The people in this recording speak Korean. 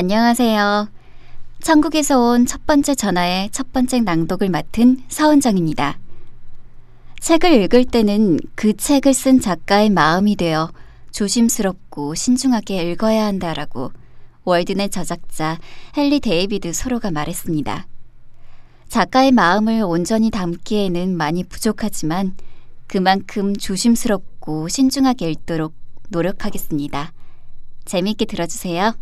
안녕하세요. 천국에서 온 첫 번째 전화의 첫 번째 낭독을 맡은 서은정입니다. 책을 읽을 때는 그 책을 쓴 작가의 마음이 되어 조심스럽고 신중하게 읽어야 한다라고 월든의 저작자 헨리 데이비드 소로가 말했습니다. 작가의 마음을 온전히 담기에는 많이 부족하지만 그만큼 조심스럽고 신중하게 읽도록 노력하겠습니다. 재미있게 들어주세요.